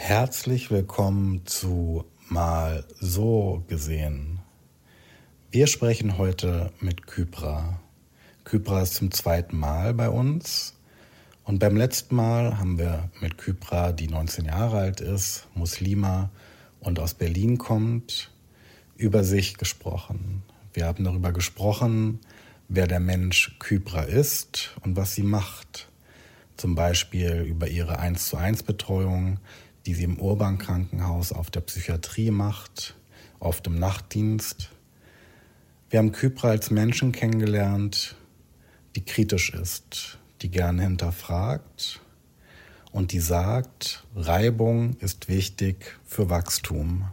Herzlich willkommen zu Mal so gesehen. Wir sprechen heute mit Kypra. Kypra ist zum zweiten Mal bei uns. Und beim letzten Mal haben wir mit Kypra, die 19 Jahre alt ist, Muslima und aus Berlin kommt, über sich gesprochen. Wir haben darüber gesprochen, wer der Mensch Kypra ist und was sie macht. Zum Beispiel über ihre 1 zu 1 Betreuung, die sie im Urban-Krankenhaus auf der Psychiatrie macht, oft im Nachtdienst. Wir haben Kypra als Menschen kennengelernt, die kritisch ist, die gerne hinterfragt und die sagt, Reibung ist wichtig für Wachstum.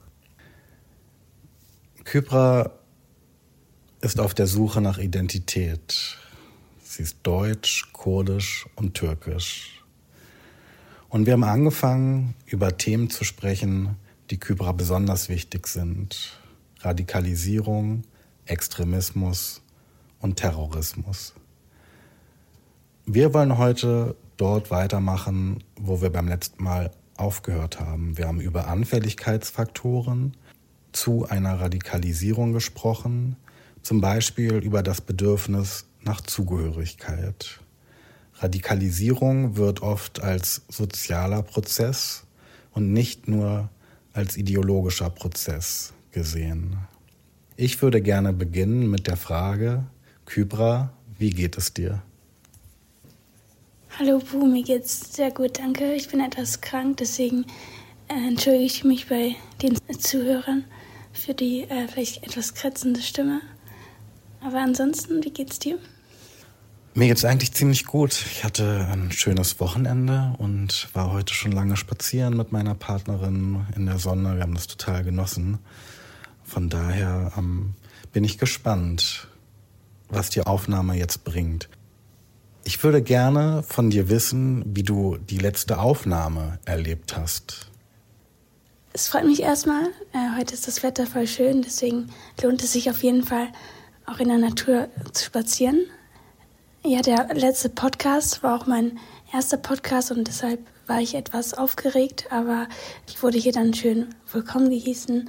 Kypra ist auf der Suche nach Identität. Sie ist deutsch, kurdisch und türkisch. Und wir haben angefangen, über Themen zu sprechen, die Kybra besonders wichtig sind. Radikalisierung, Extremismus und Terrorismus. Wir wollen heute dort weitermachen, wo wir beim letzten Mal aufgehört haben. Wir haben über Anfälligkeitsfaktoren zu einer Radikalisierung gesprochen, zum Beispiel über das Bedürfnis nach Zugehörigkeit. Radikalisierung wird oft als sozialer Prozess und nicht nur als ideologischer Prozess gesehen. Ich würde gerne beginnen mit der Frage, Kybra, wie geht es dir? Hallo Bu, mir geht's sehr gut, danke. Ich bin etwas krank, deswegen äh, entschuldige ich mich bei den Zuhörern für die äh, vielleicht etwas kratzende Stimme. Aber ansonsten, wie geht's dir? Mir geht's eigentlich ziemlich gut. Ich hatte ein schönes Wochenende und war heute schon lange spazieren mit meiner Partnerin in der Sonne. Wir haben das total genossen. Von daher ähm, bin ich gespannt, was die Aufnahme jetzt bringt. Ich würde gerne von dir wissen, wie du die letzte Aufnahme erlebt hast. Es freut mich erstmal. Äh, heute ist das Wetter voll schön, deswegen lohnt es sich auf jeden Fall, auch in der Natur zu spazieren. Ja, der letzte Podcast war auch mein erster Podcast und deshalb war ich etwas aufgeregt, aber ich wurde hier dann schön willkommen gehießen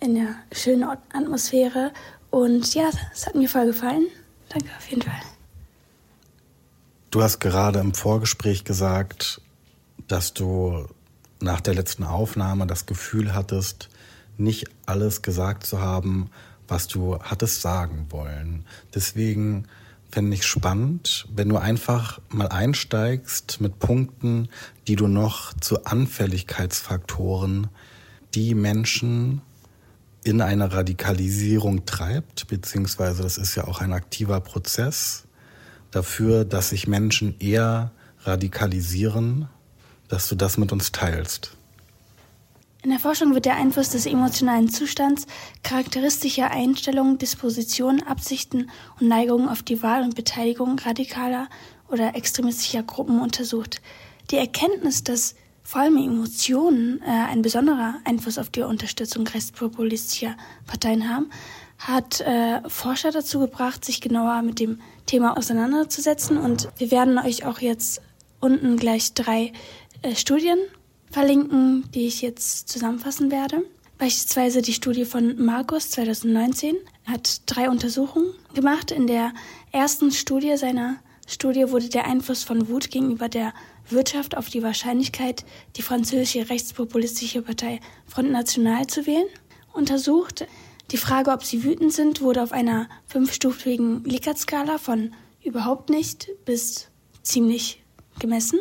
in der schönen Atmosphäre und ja, es hat mir voll gefallen. Danke auf jeden Fall. Du hast gerade im Vorgespräch gesagt, dass du nach der letzten Aufnahme das Gefühl hattest, nicht alles gesagt zu haben, was du hattest sagen wollen. Deswegen fände ich spannend, wenn du einfach mal einsteigst mit Punkten, die du noch zu Anfälligkeitsfaktoren, die Menschen in eine Radikalisierung treibt, beziehungsweise das ist ja auch ein aktiver Prozess dafür, dass sich Menschen eher radikalisieren, dass du das mit uns teilst. In der Forschung wird der Einfluss des emotionalen Zustands, charakteristischer Einstellungen, Dispositionen, Absichten und Neigungen auf die Wahl und Beteiligung radikaler oder extremistischer Gruppen untersucht. Die Erkenntnis, dass vor allem Emotionen äh, ein besonderer Einfluss auf die Unterstützung rechtspopulistischer Parteien haben, hat äh, Forscher dazu gebracht, sich genauer mit dem Thema auseinanderzusetzen. Und wir werden euch auch jetzt unten gleich drei äh, Studien verlinken, die ich jetzt zusammenfassen werde. Beispielsweise die Studie von Markus 2019 hat drei Untersuchungen gemacht. In der ersten Studie seiner Studie wurde der Einfluss von Wut gegenüber der Wirtschaft auf die Wahrscheinlichkeit, die französische rechtspopulistische Partei Front National zu wählen, untersucht. Die Frage, ob sie wütend sind, wurde auf einer fünfstufigen Likert-Skala von überhaupt nicht bis ziemlich gemessen.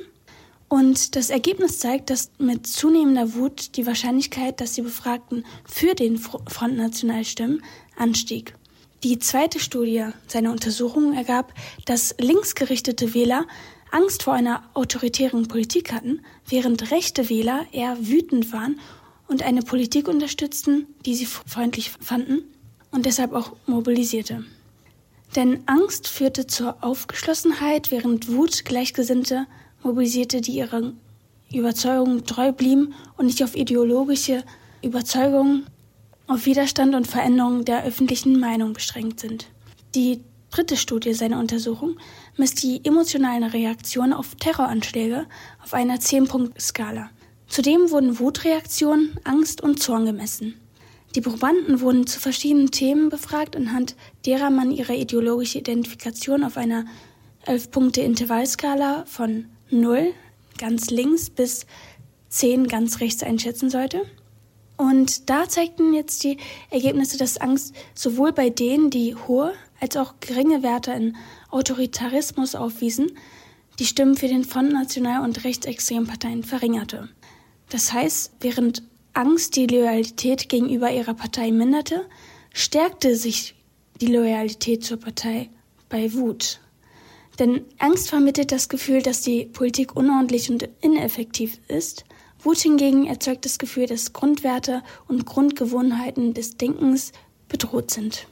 Und das Ergebnis zeigt, dass mit zunehmender Wut die Wahrscheinlichkeit, dass die Befragten für den Front National stimmen, anstieg. Die zweite Studie seiner Untersuchungen ergab, dass linksgerichtete Wähler Angst vor einer autoritären Politik hatten, während rechte Wähler eher wütend waren und eine Politik unterstützten, die sie freundlich fanden und deshalb auch mobilisierte. Denn Angst führte zur Aufgeschlossenheit, während Wut Gleichgesinnte mobilisierte, die ihren Überzeugungen treu blieben und nicht auf ideologische Überzeugungen, auf Widerstand und Veränderung der öffentlichen Meinung beschränkt sind. Die dritte Studie seiner Untersuchung misst die emotionalen Reaktionen auf Terroranschläge auf einer 10-Punkt-Skala. Zudem wurden Wutreaktionen, Angst und Zorn gemessen. Die Probanden wurden zu verschiedenen Themen befragt, anhand derer man ihre ideologische Identifikation auf einer 11-Punkte-Intervallskala von 0 ganz links bis 10 ganz rechts einschätzen sollte. Und da zeigten jetzt die Ergebnisse, dass Angst sowohl bei denen, die hohe als auch geringe Werte in Autoritarismus aufwiesen, die Stimmen für den Front national- und rechtsextremen Parteien verringerte. Das heißt, während Angst die Loyalität gegenüber ihrer Partei minderte, stärkte sich die Loyalität zur Partei bei Wut. Denn Angst vermittelt das Gefühl, dass die Politik unordentlich und ineffektiv ist Wut hingegen erzeugt das Gefühl, dass Grundwerte und Grundgewohnheiten des Denkens bedroht sind.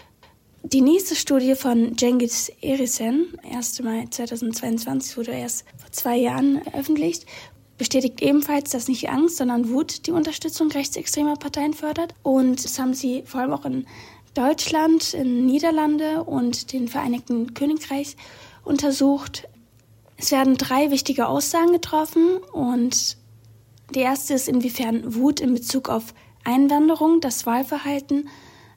Die nächste Studie von Cengiz Erisen, 1. Mai 2022, wurde erst vor zwei Jahren veröffentlicht, bestätigt ebenfalls, dass nicht Angst, sondern Wut die Unterstützung rechtsextremer Parteien fördert. Und das haben sie vor allem auch in Deutschland, in Niederlande und den Vereinigten Königreich untersucht. Es werden drei wichtige Aussagen getroffen und die erste ist, inwiefern Wut in Bezug auf Einwanderung, das Wahlverhalten,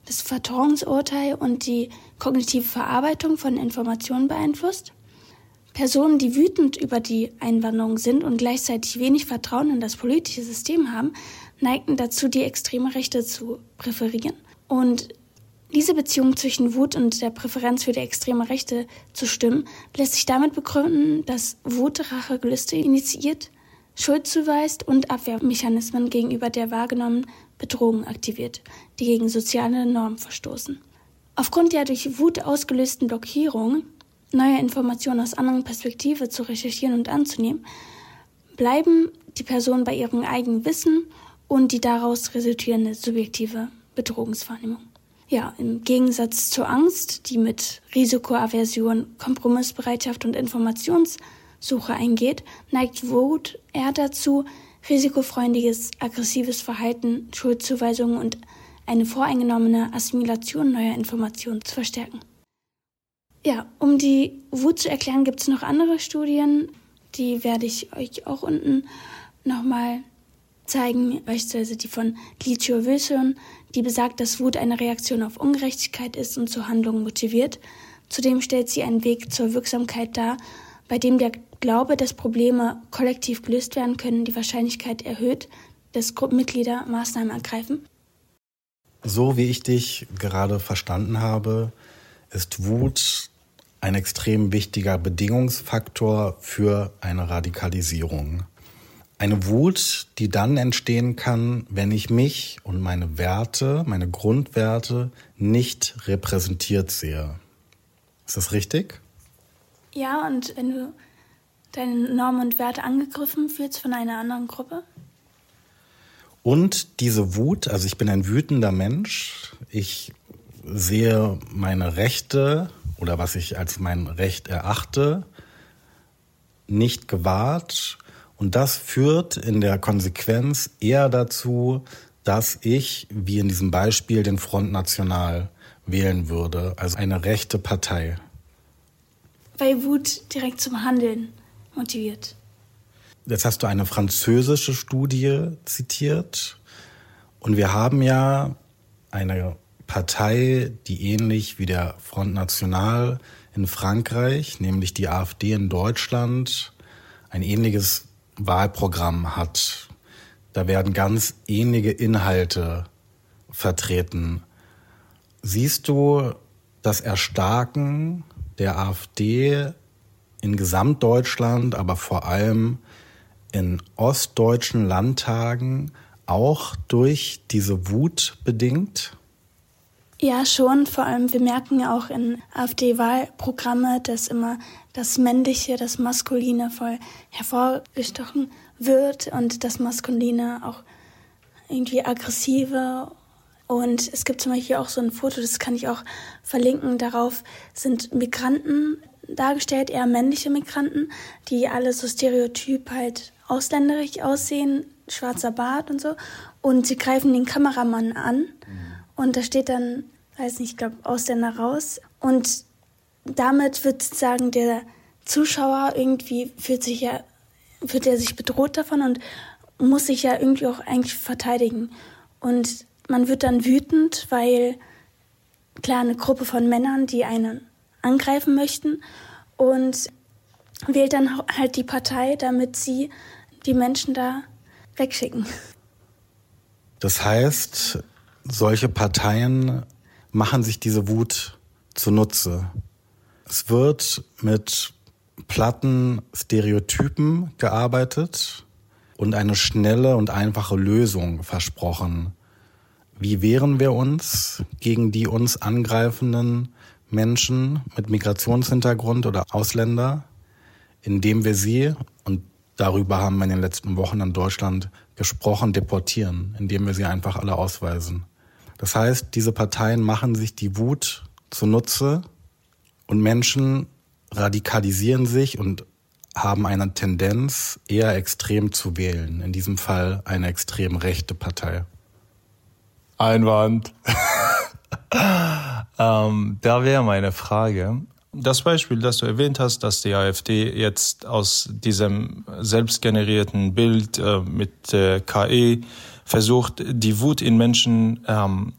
das Vertrauensurteil und die kognitive Verarbeitung von Informationen beeinflusst. Personen, die wütend über die Einwanderung sind und gleichzeitig wenig Vertrauen in das politische System haben, neigten dazu, die extreme Rechte zu präferieren. Und diese Beziehung zwischen Wut und der Präferenz für die extreme Rechte zu stimmen, lässt sich damit begründen, dass Wut Rachegelüste initiiert, Schuld zuweist und Abwehrmechanismen gegenüber der wahrgenommenen Bedrohung aktiviert, die gegen soziale Normen verstoßen. Aufgrund der durch Wut ausgelösten Blockierung, neue Informationen aus anderen Perspektiven zu recherchieren und anzunehmen, bleiben die Personen bei ihrem eigenen Wissen und die daraus resultierende subjektive Bedrohungswahrnehmung. Ja, im Gegensatz zur Angst, die mit Risikoaversion, Kompromissbereitschaft und Informations- Suche eingeht, neigt Wut eher dazu, risikofreundliches, aggressives Verhalten, Schuldzuweisungen und eine voreingenommene Assimilation neuer Informationen zu verstärken. Ja, um die Wut zu erklären, gibt es noch andere Studien, die werde ich euch auch unten nochmal zeigen, beispielsweise die von Licio Wilson, die besagt, dass Wut eine Reaktion auf Ungerechtigkeit ist und zur Handlung motiviert. Zudem stellt sie einen Weg zur Wirksamkeit dar, bei dem der Glaube, dass Probleme kollektiv gelöst werden können, die Wahrscheinlichkeit erhöht, dass Gruppenmitglieder Maßnahmen ergreifen? So wie ich dich gerade verstanden habe, ist Wut ein extrem wichtiger Bedingungsfaktor für eine Radikalisierung. Eine Wut, die dann entstehen kann, wenn ich mich und meine Werte, meine Grundwerte nicht repräsentiert sehe. Ist das richtig? Ja, und wenn du deine Normen und Werte angegriffen fühlst von einer anderen Gruppe? Und diese Wut, also ich bin ein wütender Mensch, ich sehe meine Rechte oder was ich als mein Recht erachte, nicht gewahrt. Und das führt in der Konsequenz eher dazu, dass ich, wie in diesem Beispiel, den Front National wählen würde, also eine rechte Partei. Weil Wut direkt zum Handeln motiviert. Jetzt hast du eine französische Studie zitiert und wir haben ja eine Partei, die ähnlich wie der Front National in Frankreich, nämlich die AfD in Deutschland, ein ähnliches Wahlprogramm hat. Da werden ganz ähnliche Inhalte vertreten. Siehst du das Erstarken der AfD in Gesamtdeutschland, aber vor allem in ostdeutschen Landtagen auch durch diese Wut bedingt? Ja, schon. Vor allem, wir merken ja auch in AfD-Wahlprogramme, dass immer das Männliche, das Maskuline voll hervorgestochen wird und das Maskuline auch irgendwie aggressive. Und es gibt zum Beispiel auch so ein Foto, das kann ich auch verlinken. Darauf sind Migranten dargestellt, eher männliche Migranten, die alle so stereotyp halt ausländerig aussehen, schwarzer Bart und so. Und sie greifen den Kameramann an und da steht dann, weiß nicht, ich glaube, Ausländer raus. Und damit wird sozusagen der Zuschauer irgendwie fühlt sich ja, fühlt er sich bedroht davon und muss sich ja irgendwie auch eigentlich verteidigen. Und man wird dann wütend, weil klar eine Gruppe von Männern, die einen angreifen möchten und wählt dann halt die Partei, damit sie die Menschen da wegschicken. Das heißt, solche Parteien machen sich diese Wut zunutze. Es wird mit platten Stereotypen gearbeitet und eine schnelle und einfache Lösung versprochen. Wie wehren wir uns gegen die uns angreifenden Menschen mit Migrationshintergrund oder Ausländer, indem wir sie, und darüber haben wir in den letzten Wochen in Deutschland gesprochen, deportieren, indem wir sie einfach alle ausweisen. Das heißt, diese Parteien machen sich die Wut zunutze und Menschen radikalisieren sich und haben eine Tendenz, eher extrem zu wählen. In diesem Fall eine extrem rechte Partei. Einwand. ähm, da wäre meine Frage. Das Beispiel, das du erwähnt hast, dass die AfD jetzt aus diesem selbstgenerierten Bild äh, mit äh, KI versucht, die Wut in Menschen ähm,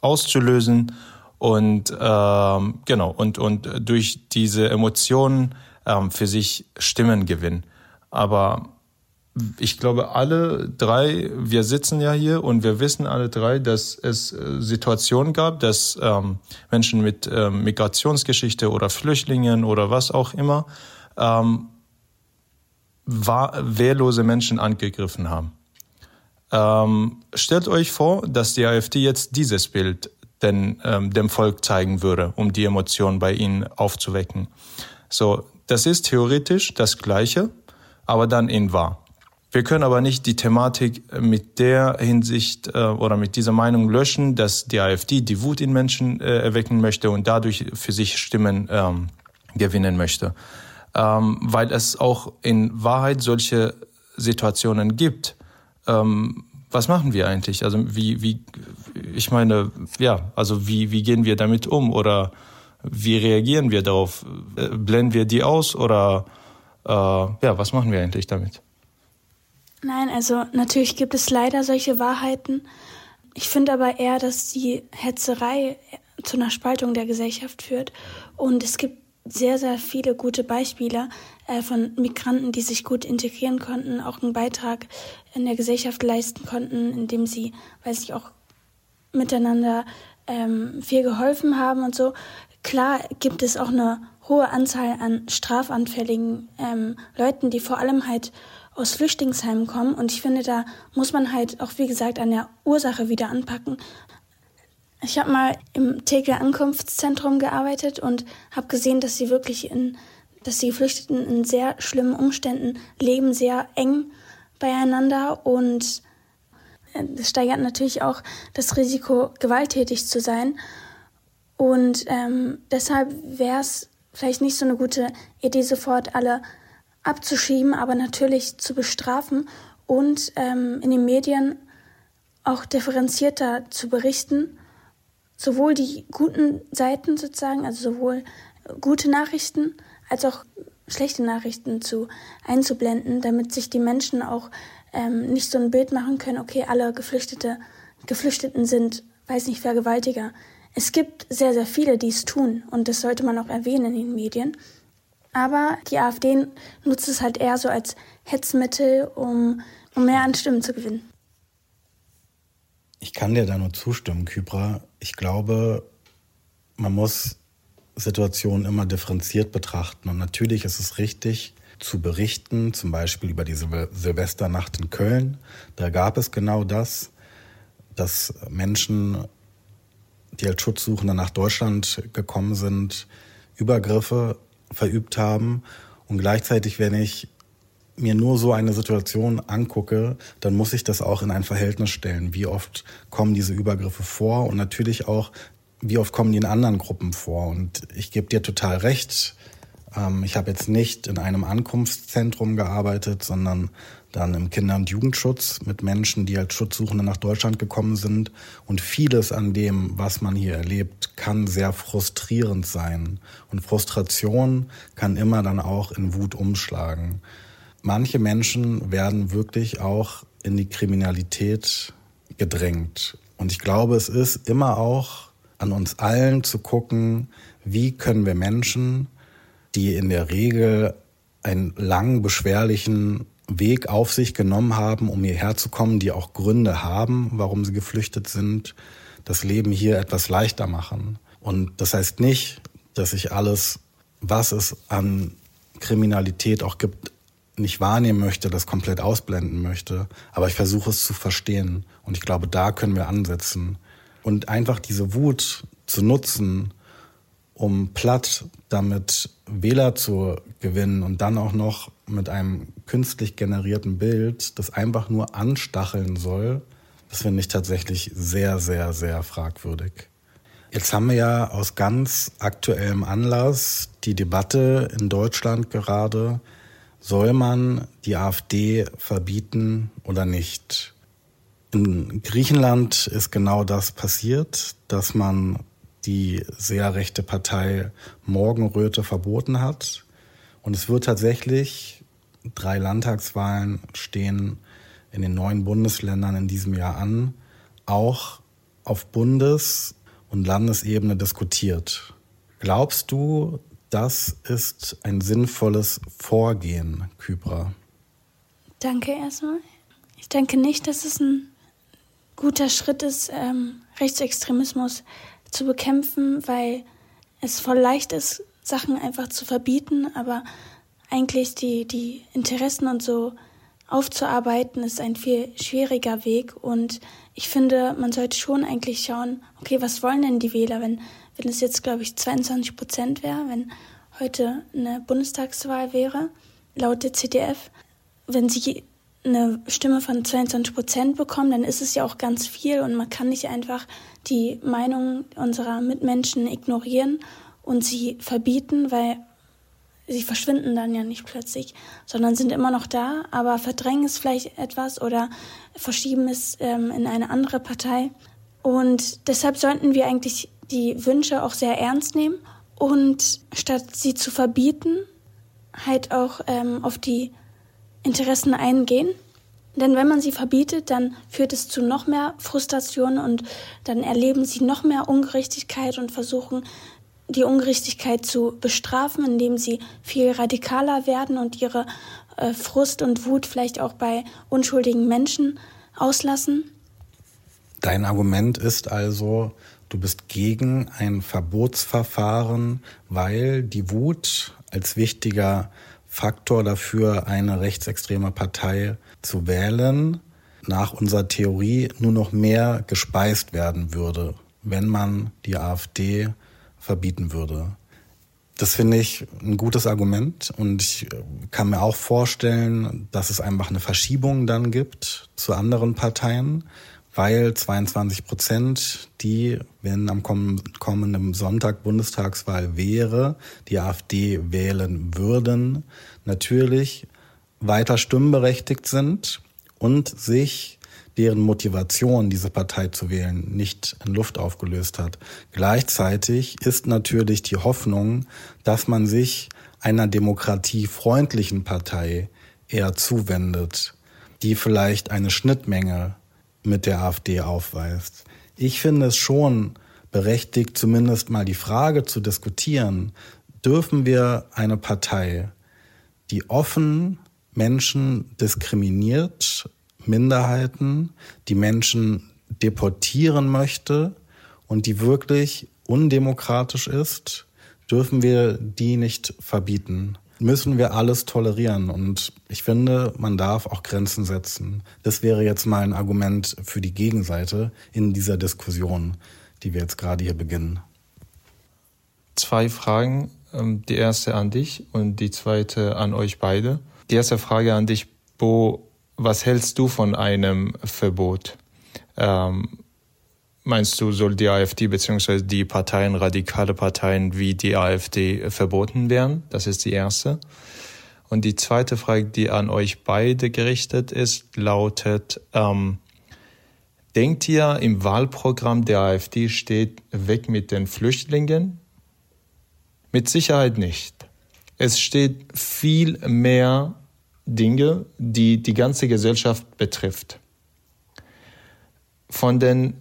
auszulösen und ähm, genau und und durch diese Emotionen ähm, für sich Stimmen gewinnen. Aber ich glaube, alle drei, wir sitzen ja hier und wir wissen alle drei, dass es äh, Situationen gab, dass ähm, Menschen mit ähm, Migrationsgeschichte oder Flüchtlingen oder was auch immer ähm, wehrlose Menschen angegriffen haben. Ähm, stellt euch vor, dass die AfD jetzt dieses Bild denn, ähm, dem Volk zeigen würde, um die Emotionen bei ihnen aufzuwecken. So, das ist theoretisch das Gleiche, aber dann in wahr. Wir können aber nicht die Thematik mit der Hinsicht äh, oder mit dieser Meinung löschen, dass die AfD die Wut in Menschen äh, erwecken möchte und dadurch für sich Stimmen ähm, gewinnen möchte. Ähm, weil es auch in Wahrheit solche Situationen gibt. Ähm, was machen wir eigentlich? Also wie, wie, ich meine, ja, also wie, wie gehen wir damit um oder wie reagieren wir darauf? Äh, blenden wir die aus oder äh, ja, was machen wir eigentlich damit? Nein, also natürlich gibt es leider solche Wahrheiten. Ich finde aber eher, dass die Hetzerei zu einer Spaltung der Gesellschaft führt. Und es gibt sehr, sehr viele gute Beispiele äh, von Migranten, die sich gut integrieren konnten, auch einen Beitrag in der Gesellschaft leisten konnten, indem sie, weiß ich, auch miteinander ähm, viel geholfen haben und so. Klar gibt es auch eine hohe Anzahl an strafanfälligen ähm, Leuten, die vor allem halt aus Flüchtlingsheimen kommen. Und ich finde, da muss man halt auch, wie gesagt, an der Ursache wieder anpacken. Ich habe mal im Tegler Ankunftszentrum gearbeitet und habe gesehen, dass sie wirklich in, dass die Geflüchteten in sehr schlimmen Umständen leben, sehr eng beieinander und äh, das steigert natürlich auch das Risiko, gewalttätig zu sein. Und ähm, deshalb wäre es vielleicht nicht so eine gute Idee, sofort alle abzuschieben, aber natürlich zu bestrafen und ähm, in den Medien auch differenzierter zu berichten. Sowohl die guten Seiten sozusagen, also sowohl gute Nachrichten als auch schlechte Nachrichten zu einzublenden, damit sich die Menschen auch ähm, nicht so ein Bild machen können, okay, alle Geflüchtete, Geflüchteten sind, weiß nicht, Vergewaltiger. Es gibt sehr, sehr viele, die es tun und das sollte man auch erwähnen in den Medien. Aber die AfD nutzt es halt eher so als Hetzmittel, um, um mehr an Stimmen zu gewinnen. Ich kann dir da nur zustimmen, Kybra. Ich glaube, man muss Situationen immer differenziert betrachten. Und natürlich ist es richtig zu berichten, zum Beispiel über die Silvesternacht in Köln. Da gab es genau das, dass Menschen, die als Schutzsuchende nach Deutschland gekommen sind, Übergriffe verübt haben. Und gleichzeitig, wenn ich mir nur so eine Situation angucke, dann muss ich das auch in ein Verhältnis stellen. Wie oft kommen diese Übergriffe vor und natürlich auch, wie oft kommen die in anderen Gruppen vor. Und ich gebe dir total recht. Ähm, ich habe jetzt nicht in einem Ankunftszentrum gearbeitet, sondern dann im Kinder- und Jugendschutz mit Menschen, die als Schutzsuchende nach Deutschland gekommen sind. Und vieles an dem, was man hier erlebt, kann sehr frustrierend sein. Und Frustration kann immer dann auch in Wut umschlagen. Manche Menschen werden wirklich auch in die Kriminalität gedrängt. Und ich glaube, es ist immer auch an uns allen zu gucken, wie können wir Menschen, die in der Regel einen langen, beschwerlichen Weg auf sich genommen haben, um hierher zu kommen, die auch Gründe haben, warum sie geflüchtet sind, das Leben hier etwas leichter machen. Und das heißt nicht, dass ich alles, was es an Kriminalität auch gibt, nicht wahrnehmen möchte, das komplett ausblenden möchte. Aber ich versuche es zu verstehen. Und ich glaube, da können wir ansetzen. Und einfach diese Wut zu nutzen, um platt damit Wähler zu gewinnen und dann auch noch mit einem künstlich generierten Bild, das einfach nur anstacheln soll, das finde ich tatsächlich sehr, sehr, sehr fragwürdig. Jetzt haben wir ja aus ganz aktuellem Anlass die Debatte in Deutschland gerade, soll man die AfD verbieten oder nicht? In Griechenland ist genau das passiert, dass man die sehr rechte Partei Morgenröte verboten hat. Und es wird tatsächlich, drei Landtagswahlen stehen in den neuen Bundesländern in diesem Jahr an, auch auf Bundes- und Landesebene diskutiert. Glaubst du, das ist ein sinnvolles Vorgehen, Kybra? Danke erstmal. Ich denke nicht, dass es ein guter Schritt ist, ähm, Rechtsextremismus zu bekämpfen, weil es voll leicht ist, Sachen einfach zu verbieten, aber eigentlich die, die Interessen und so aufzuarbeiten, ist ein viel schwieriger Weg. Und ich finde, man sollte schon eigentlich schauen, okay, was wollen denn die Wähler, wenn, wenn es jetzt, glaube ich, 22 Prozent wäre, wenn heute eine Bundestagswahl wäre, laut der CDF, wenn sie eine Stimme von 22 Prozent bekommen, dann ist es ja auch ganz viel und man kann nicht einfach die Meinung unserer Mitmenschen ignorieren und sie verbieten, weil sie verschwinden dann ja nicht plötzlich, sondern sind immer noch da, aber verdrängen es vielleicht etwas oder verschieben es ähm, in eine andere Partei. Und deshalb sollten wir eigentlich die Wünsche auch sehr ernst nehmen und statt sie zu verbieten, halt auch ähm, auf die Interessen eingehen. Denn wenn man sie verbietet, dann führt es zu noch mehr Frustration und dann erleben sie noch mehr Ungerechtigkeit und versuchen die Ungerechtigkeit zu bestrafen, indem sie viel radikaler werden und ihre äh, Frust und Wut vielleicht auch bei unschuldigen Menschen auslassen. Dein Argument ist also, du bist gegen ein Verbotsverfahren, weil die Wut als wichtiger Faktor dafür, eine rechtsextreme Partei zu wählen, nach unserer Theorie nur noch mehr gespeist werden würde, wenn man die AfD verbieten würde. Das finde ich ein gutes Argument und ich kann mir auch vorstellen, dass es einfach eine Verschiebung dann gibt zu anderen Parteien, weil 22 Prozent, die, wenn am kommenden Sonntag Bundestagswahl wäre, die AfD wählen würden, natürlich weiter stimmberechtigt sind und sich deren Motivation, diese Partei zu wählen, nicht in Luft aufgelöst hat. Gleichzeitig ist natürlich die Hoffnung, dass man sich einer demokratiefreundlichen Partei eher zuwendet, die vielleicht eine Schnittmenge mit der AfD aufweist. Ich finde es schon berechtigt, zumindest mal die Frage zu diskutieren, dürfen wir eine Partei, die offen Menschen diskriminiert, Minderheiten, die Menschen deportieren möchte und die wirklich undemokratisch ist, dürfen wir die nicht verbieten. Müssen wir alles tolerieren. Und ich finde, man darf auch Grenzen setzen. Das wäre jetzt mal ein Argument für die Gegenseite in dieser Diskussion, die wir jetzt gerade hier beginnen. Zwei Fragen. Ähm, die erste an dich und die zweite an euch beide. Die erste Frage an dich, Bo, was hältst du von einem Verbot? Ähm, meinst du, soll die AfD bzw. die Parteien, radikale Parteien wie die AfD verboten werden? Das ist die erste. Und die zweite Frage, die an euch beide gerichtet ist, lautet, ähm, denkt ihr, im Wahlprogramm der AfD steht weg mit den Flüchtlingen? Mit Sicherheit nicht. Es steht viel mehr Dinge, die die ganze Gesellschaft betrifft. Von den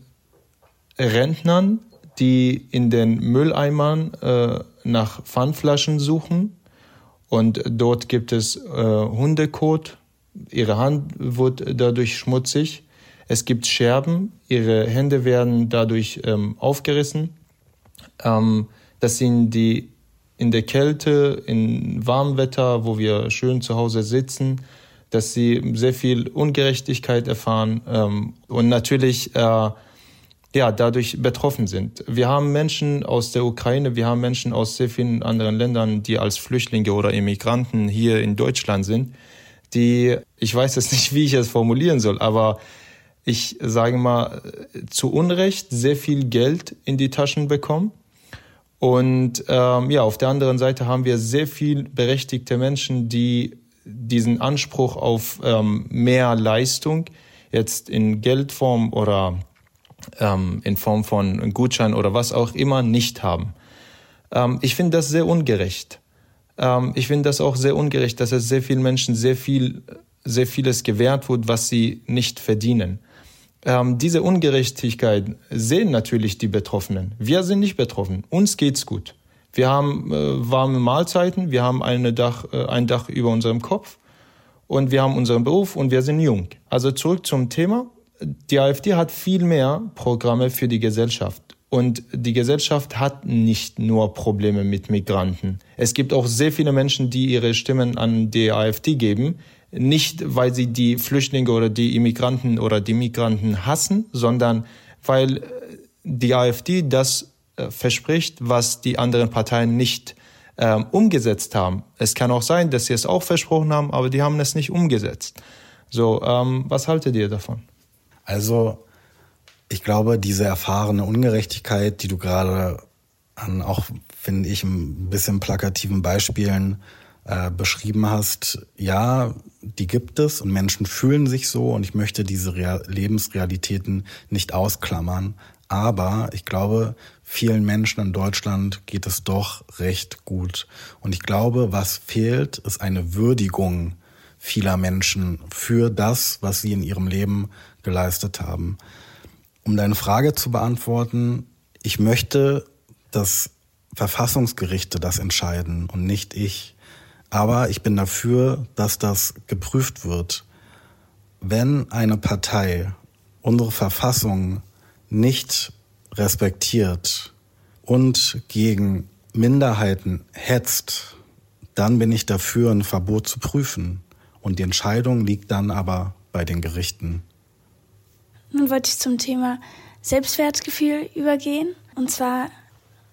Rentnern, die in den Mülleimern äh, nach Pfandflaschen suchen und dort gibt es äh, Hundekot, ihre Hand wird dadurch schmutzig, es gibt Scherben, ihre Hände werden dadurch ähm, aufgerissen. Ähm, das sind die in der Kälte, in warmem Wetter, wo wir schön zu Hause sitzen, dass sie sehr viel Ungerechtigkeit erfahren ähm, und natürlich äh, ja, dadurch betroffen sind. Wir haben Menschen aus der Ukraine, wir haben Menschen aus sehr vielen anderen Ländern, die als Flüchtlinge oder Immigranten hier in Deutschland sind, die, ich weiß jetzt nicht, wie ich es formulieren soll, aber ich sage mal, zu Unrecht sehr viel Geld in die Taschen bekommen. Und ähm, ja, auf der anderen Seite haben wir sehr viel berechtigte Menschen, die diesen Anspruch auf ähm, mehr Leistung jetzt in Geldform oder ähm, in Form von Gutschein oder was auch immer nicht haben. Ähm, ich finde das sehr ungerecht. Ähm, ich finde das auch sehr ungerecht, dass es sehr vielen Menschen sehr viel, sehr vieles gewährt wird, was sie nicht verdienen. Ähm, diese Ungerechtigkeit sehen natürlich die Betroffenen. Wir sind nicht betroffen. Uns geht's gut. Wir haben äh, warme Mahlzeiten, wir haben eine Dach, äh, ein Dach über unserem Kopf und wir haben unseren Beruf und wir sind jung. Also zurück zum Thema. Die AfD hat viel mehr Programme für die Gesellschaft. Und die Gesellschaft hat nicht nur Probleme mit Migranten. Es gibt auch sehr viele Menschen, die ihre Stimmen an die AfD geben, nicht weil sie die Flüchtlinge oder die Immigranten oder die Migranten hassen, sondern weil äh, die AfD das äh, verspricht, was die anderen Parteien nicht ähm, umgesetzt haben. Es kann auch sein, dass sie es auch versprochen haben, aber die haben es nicht umgesetzt. So, ähm, was haltet ihr davon? Also, ich glaube, diese erfahrene Ungerechtigkeit, die du gerade an auch, finde ich, ein bisschen plakativen Beispielen äh, beschrieben hast, ja, die gibt es und Menschen fühlen sich so und ich möchte diese Real Lebensrealitäten nicht ausklammern. Aber ich glaube, vielen Menschen in Deutschland geht es doch recht gut. Und ich glaube, was fehlt, ist eine Würdigung vieler Menschen für das, was sie in ihrem Leben geleistet haben. Um deine Frage zu beantworten, ich möchte, dass Verfassungsgerichte das entscheiden und nicht ich. Aber ich bin dafür, dass das geprüft wird. Wenn eine Partei unsere Verfassung nicht respektiert und gegen Minderheiten hetzt, dann bin ich dafür, ein Verbot zu prüfen. Und die Entscheidung liegt dann aber bei den Gerichten. Nun wollte ich zum Thema Selbstwertgefühl übergehen. Und zwar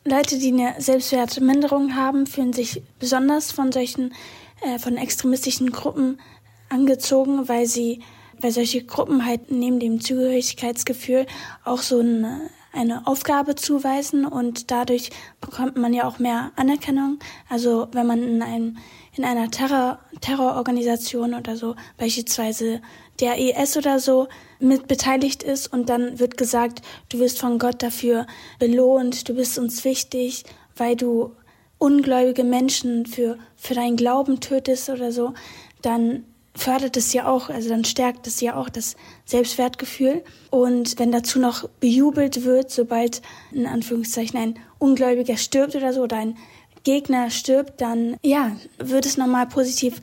Leute, die eine Selbstwertminderung haben, fühlen sich besonders von solchen, äh, von extremistischen Gruppen angezogen, weil sie, weil solche Gruppen halt neben dem Zugehörigkeitsgefühl auch so eine, eine Aufgabe zuweisen und dadurch bekommt man ja auch mehr Anerkennung. Also wenn man in einem in einer Terror, Terrororganisation oder so, beispielsweise der ES oder so, mit beteiligt ist und dann wird gesagt, du wirst von Gott dafür belohnt, du bist uns wichtig, weil du ungläubige Menschen für, für deinen Glauben tötest oder so, dann fördert es ja auch, also dann stärkt es ja auch das Selbstwertgefühl. Und wenn dazu noch bejubelt wird, sobald in Anführungszeichen ein Ungläubiger stirbt oder so, oder ein Gegner stirbt, dann ja, wird es nochmal positiv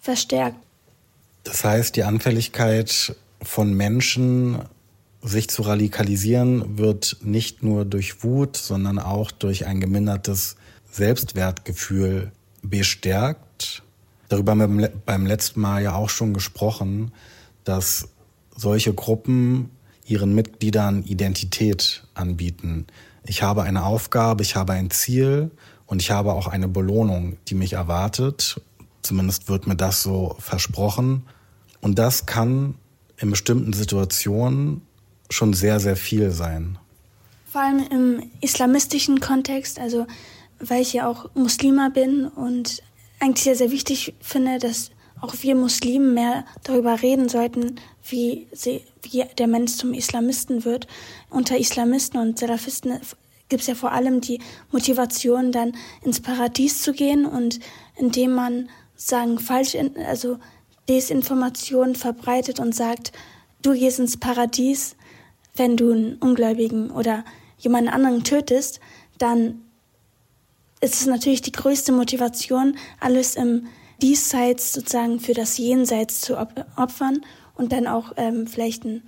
verstärkt. Das heißt, die Anfälligkeit von Menschen, sich zu radikalisieren, wird nicht nur durch Wut, sondern auch durch ein gemindertes Selbstwertgefühl bestärkt. Darüber haben wir beim letzten Mal ja auch schon gesprochen, dass solche Gruppen ihren Mitgliedern Identität anbieten. Ich habe eine Aufgabe, ich habe ein Ziel und ich habe auch eine Belohnung, die mich erwartet. Zumindest wird mir das so versprochen. Und das kann in bestimmten Situationen schon sehr, sehr viel sein. Vor allem im islamistischen Kontext, also weil ich ja auch Muslima bin und eigentlich sehr, sehr wichtig finde, dass auch wir Muslimen mehr darüber reden sollten, wie, sie, wie der Mensch zum Islamisten wird. Unter Islamisten und Salafisten gibt es ja vor allem die Motivation, dann ins Paradies zu gehen und indem man sagen falsch, also Desinformation verbreitet und sagt, du gehst ins Paradies, wenn du einen Ungläubigen oder jemanden anderen tötest, dann ist es natürlich die größte Motivation, alles im Diesseits sozusagen für das Jenseits zu opfern und dann auch ähm, vielleicht ein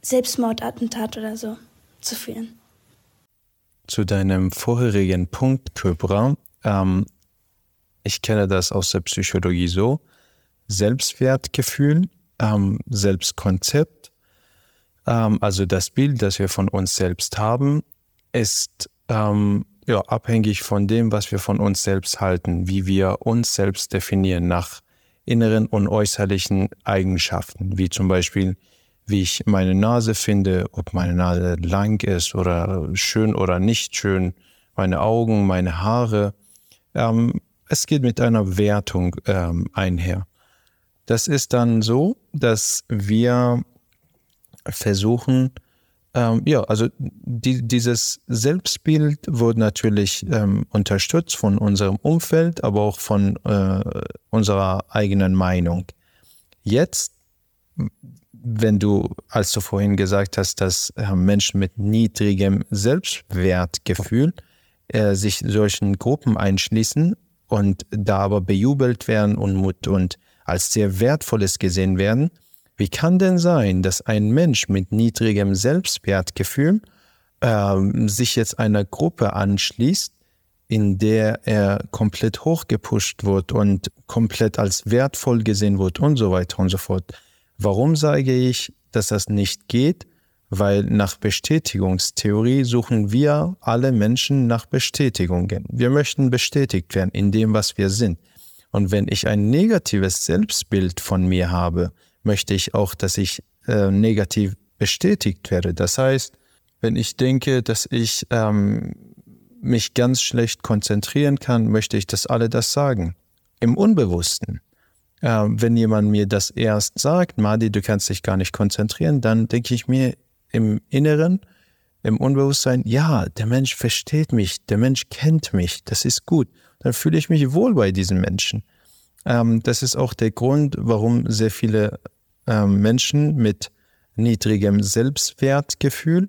Selbstmordattentat oder so zu führen. Zu deinem vorherigen Punkt, Köbra, ähm, ich kenne das aus der Psychologie so, Selbstwertgefühl, ähm, Selbstkonzept, ähm, also das Bild, das wir von uns selbst haben, ist ähm, ja, abhängig von dem, was wir von uns selbst halten, wie wir uns selbst definieren nach inneren und äußerlichen Eigenschaften, wie zum Beispiel, wie ich meine Nase finde, ob meine Nase lang ist oder schön oder nicht schön, meine Augen, meine Haare. Ähm, es geht mit einer Wertung ähm, einher. Das ist dann so, dass wir versuchen, ähm, ja, also die, dieses Selbstbild wurde natürlich ähm, unterstützt von unserem Umfeld, aber auch von äh, unserer eigenen Meinung. Jetzt, wenn du, als du vorhin gesagt hast, dass äh, Menschen mit niedrigem Selbstwertgefühl äh, sich solchen Gruppen einschließen und da aber bejubelt werden und, und als sehr wertvolles gesehen werden, wie kann denn sein, dass ein Mensch mit niedrigem Selbstwertgefühl äh, sich jetzt einer Gruppe anschließt, in der er komplett hochgepusht wird und komplett als wertvoll gesehen wird und so weiter und so fort. Warum sage ich, dass das nicht geht? Weil nach Bestätigungstheorie suchen wir alle Menschen nach Bestätigungen. Wir möchten bestätigt werden in dem, was wir sind. Und wenn ich ein negatives Selbstbild von mir habe, möchte ich auch, dass ich äh, negativ bestätigt werde. Das heißt, wenn ich denke, dass ich ähm, mich ganz schlecht konzentrieren kann, möchte ich, dass alle das sagen. Im Unbewussten. Äh, wenn jemand mir das erst sagt, Madi, du kannst dich gar nicht konzentrieren, dann denke ich mir im Inneren, im Unbewusstsein, ja, der Mensch versteht mich, der Mensch kennt mich, das ist gut. Dann fühle ich mich wohl bei diesen Menschen. Ähm, das ist auch der Grund, warum sehr viele ähm, Menschen mit niedrigem Selbstwertgefühl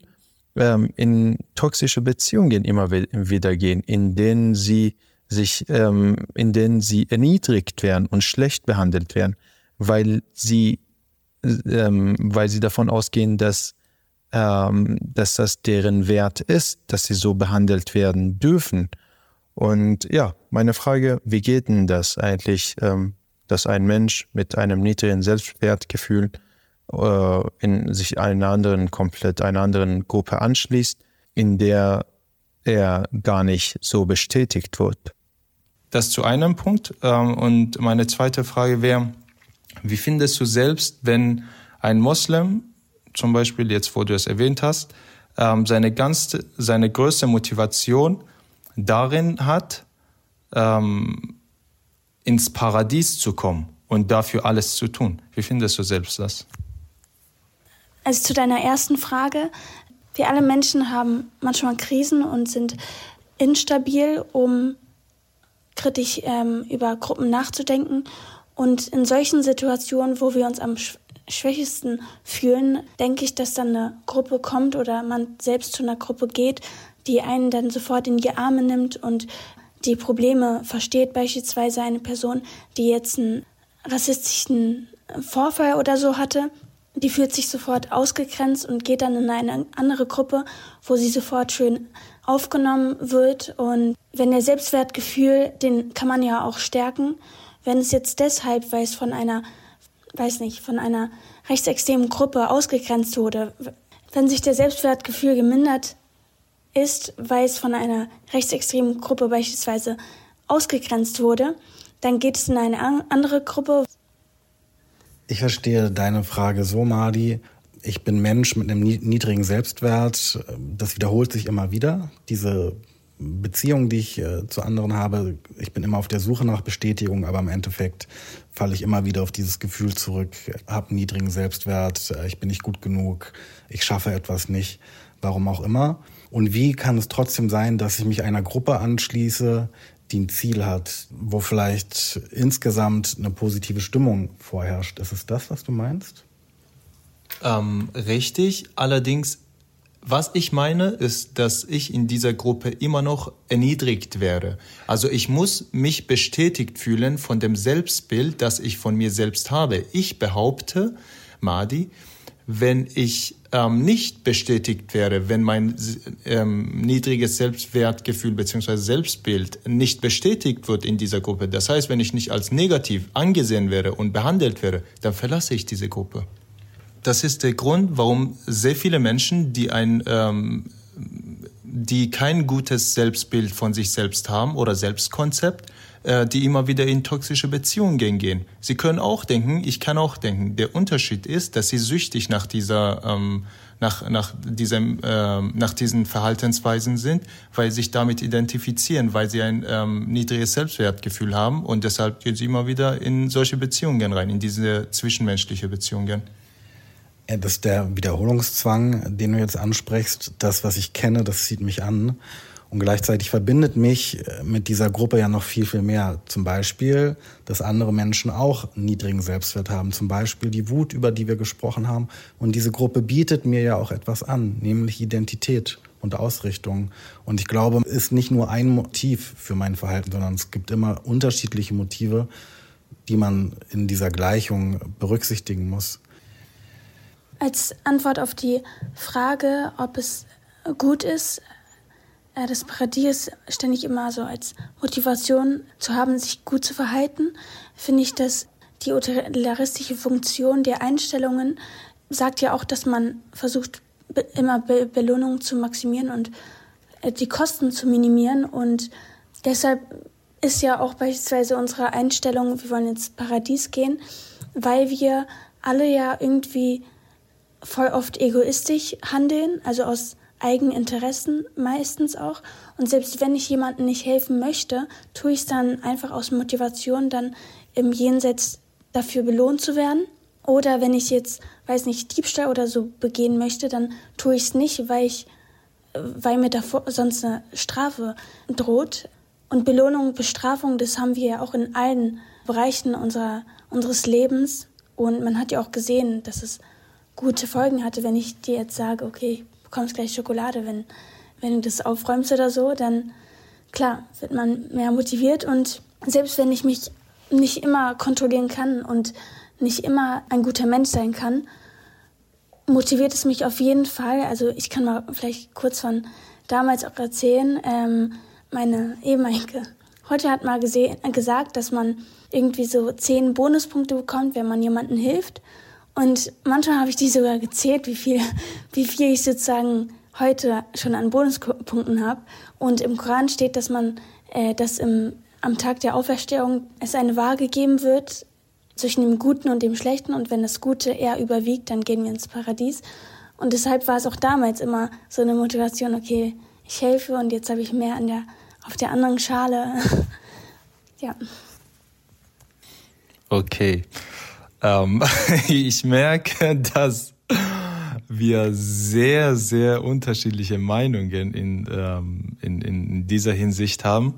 ähm, in toxische Beziehungen immer wieder gehen, in denen sie sich, ähm, in denen sie erniedrigt werden und schlecht behandelt werden, weil sie, ähm, weil sie davon ausgehen, dass, ähm, dass das deren Wert ist, dass sie so behandelt werden dürfen. Und ja, meine Frage, wie geht denn das eigentlich? Ähm, dass ein Mensch mit einem niedrigen Selbstwertgefühl äh, in sich einer anderen, komplett einer anderen Gruppe anschließt, in der er gar nicht so bestätigt wird. Das zu einem Punkt. Ähm, und meine zweite Frage wäre, wie findest du selbst, wenn ein Moslem, zum Beispiel jetzt, wo du es erwähnt hast, ähm, seine, ganze, seine größte Motivation darin hat, ähm, ins Paradies zu kommen und dafür alles zu tun. Wie findest du selbst das? Also zu deiner ersten Frage. Wir alle Menschen haben manchmal Krisen und sind instabil, um kritisch ähm, über Gruppen nachzudenken. Und in solchen Situationen, wo wir uns am schwächsten fühlen, denke ich, dass dann eine Gruppe kommt oder man selbst zu einer Gruppe geht, die einen dann sofort in die Arme nimmt und die Probleme versteht, beispielsweise eine Person, die jetzt einen rassistischen Vorfall oder so hatte, die fühlt sich sofort ausgegrenzt und geht dann in eine andere Gruppe, wo sie sofort schön aufgenommen wird. Und wenn der Selbstwertgefühl, den kann man ja auch stärken. Wenn es jetzt deshalb, weil es von einer, weiß nicht, von einer rechtsextremen Gruppe ausgegrenzt wurde, wenn sich der Selbstwertgefühl gemindert ist, weil es von einer rechtsextremen Gruppe beispielsweise ausgegrenzt wurde, dann geht es in eine andere Gruppe. Ich verstehe deine Frage so, Madi. Ich bin Mensch mit einem niedrigen Selbstwert. Das wiederholt sich immer wieder. Diese Beziehung, die ich äh, zu anderen habe, ich bin immer auf der Suche nach Bestätigung, aber im Endeffekt falle ich immer wieder auf dieses Gefühl zurück, habe niedrigen Selbstwert, äh, ich bin nicht gut genug, ich schaffe etwas nicht, warum auch immer. Und wie kann es trotzdem sein, dass ich mich einer Gruppe anschließe, die ein Ziel hat, wo vielleicht insgesamt eine positive Stimmung vorherrscht. Ist es das, was du meinst? Ähm, richtig. Allerdings, was ich meine, ist, dass ich in dieser Gruppe immer noch erniedrigt werde. Also ich muss mich bestätigt fühlen von dem Selbstbild, das ich von mir selbst habe. Ich behaupte, Madi, wenn ich ähm, nicht bestätigt wäre, wenn mein ähm, niedriges Selbstwertgefühl bzw. Selbstbild nicht bestätigt wird in dieser Gruppe, das heißt, wenn ich nicht als negativ angesehen wäre und behandelt wäre, dann verlasse ich diese Gruppe. Das ist der Grund, warum sehr viele Menschen, die ein ähm, die kein gutes Selbstbild von sich selbst haben oder Selbstkonzept, äh, die immer wieder in toxische Beziehungen gehen. Sie können auch denken, ich kann auch denken. Der Unterschied ist, dass sie süchtig nach dieser ähm, nach, nach, diesem, äh, nach diesen Verhaltensweisen sind, weil sie sich damit identifizieren, weil sie ein ähm, niedriges Selbstwertgefühl haben und deshalb gehen sie immer wieder in solche Beziehungen rein, in diese zwischenmenschliche Beziehungen. Das ist der Wiederholungszwang, den du jetzt ansprichst. Das, was ich kenne, das zieht mich an. Und gleichzeitig verbindet mich äh, mit dieser Gruppe ja noch viel, viel mehr. Zum Beispiel, dass andere Menschen auch niedrigen Selbstwert haben. Zum Beispiel die Wut, über die wir gesprochen haben. Und diese Gruppe bietet mir ja auch etwas an, nämlich Identität und Ausrichtung. Und ich glaube, es ist nicht nur ein Motiv für mein Verhalten, sondern es gibt immer unterschiedliche Motive, die man in dieser Gleichung berücksichtigen muss. Als Antwort auf die Frage, ob es gut ist, äh, das Paradies ständig immer so als Motivation zu haben, sich gut zu verhalten, finde ich, dass die utilitaristische Funktion der Einstellungen sagt ja auch, dass man versucht, immer Be Belohnungen zu maximieren und äh, die Kosten zu minimieren. Und deshalb ist ja auch beispielsweise unsere Einstellung, wir wollen ins Paradies gehen, weil wir alle ja irgendwie voll oft egoistisch handeln, also aus Eigeninteressen meistens auch. Und selbst wenn ich jemandem nicht helfen möchte, tue ich es dann einfach aus Motivation, dann im Jenseits dafür belohnt zu werden. Oder wenn ich jetzt, weiß nicht, Diebstahl oder so begehen möchte, dann tue ich es nicht, weil ich, weil mir davor sonst eine Strafe droht. Und Belohnung, Bestrafung, das haben wir ja auch in allen Bereichen unserer, unseres Lebens. Und man hat ja auch gesehen, dass es gute Folgen hatte, wenn ich dir jetzt sage, okay, bekommst gleich Schokolade. Wenn, wenn du das aufräumst oder so, dann klar, wird man mehr motiviert und selbst wenn ich mich nicht immer kontrollieren kann und nicht immer ein guter Mensch sein kann, motiviert es mich auf jeden Fall. Also ich kann mal vielleicht kurz von damals auch erzählen. Ähm, meine ehemalige heute hat mal gesehen, gesagt, dass man irgendwie so zehn Bonuspunkte bekommt, wenn man jemandem hilft. Und manchmal habe ich die sogar gezählt, wie viel, wie viel ich sozusagen heute schon an Bonuspunkten habe. Und im Koran steht, dass man, äh, dass im, am Tag der Auferstehung es eine Waage geben wird zwischen dem Guten und dem Schlechten. Und wenn das Gute eher überwiegt, dann gehen wir ins Paradies. Und deshalb war es auch damals immer so eine Motivation, okay, ich helfe und jetzt habe ich mehr an der, auf der anderen Schale. ja. Okay. Ähm, ich merke, dass wir sehr, sehr unterschiedliche Meinungen in, ähm, in, in dieser Hinsicht haben.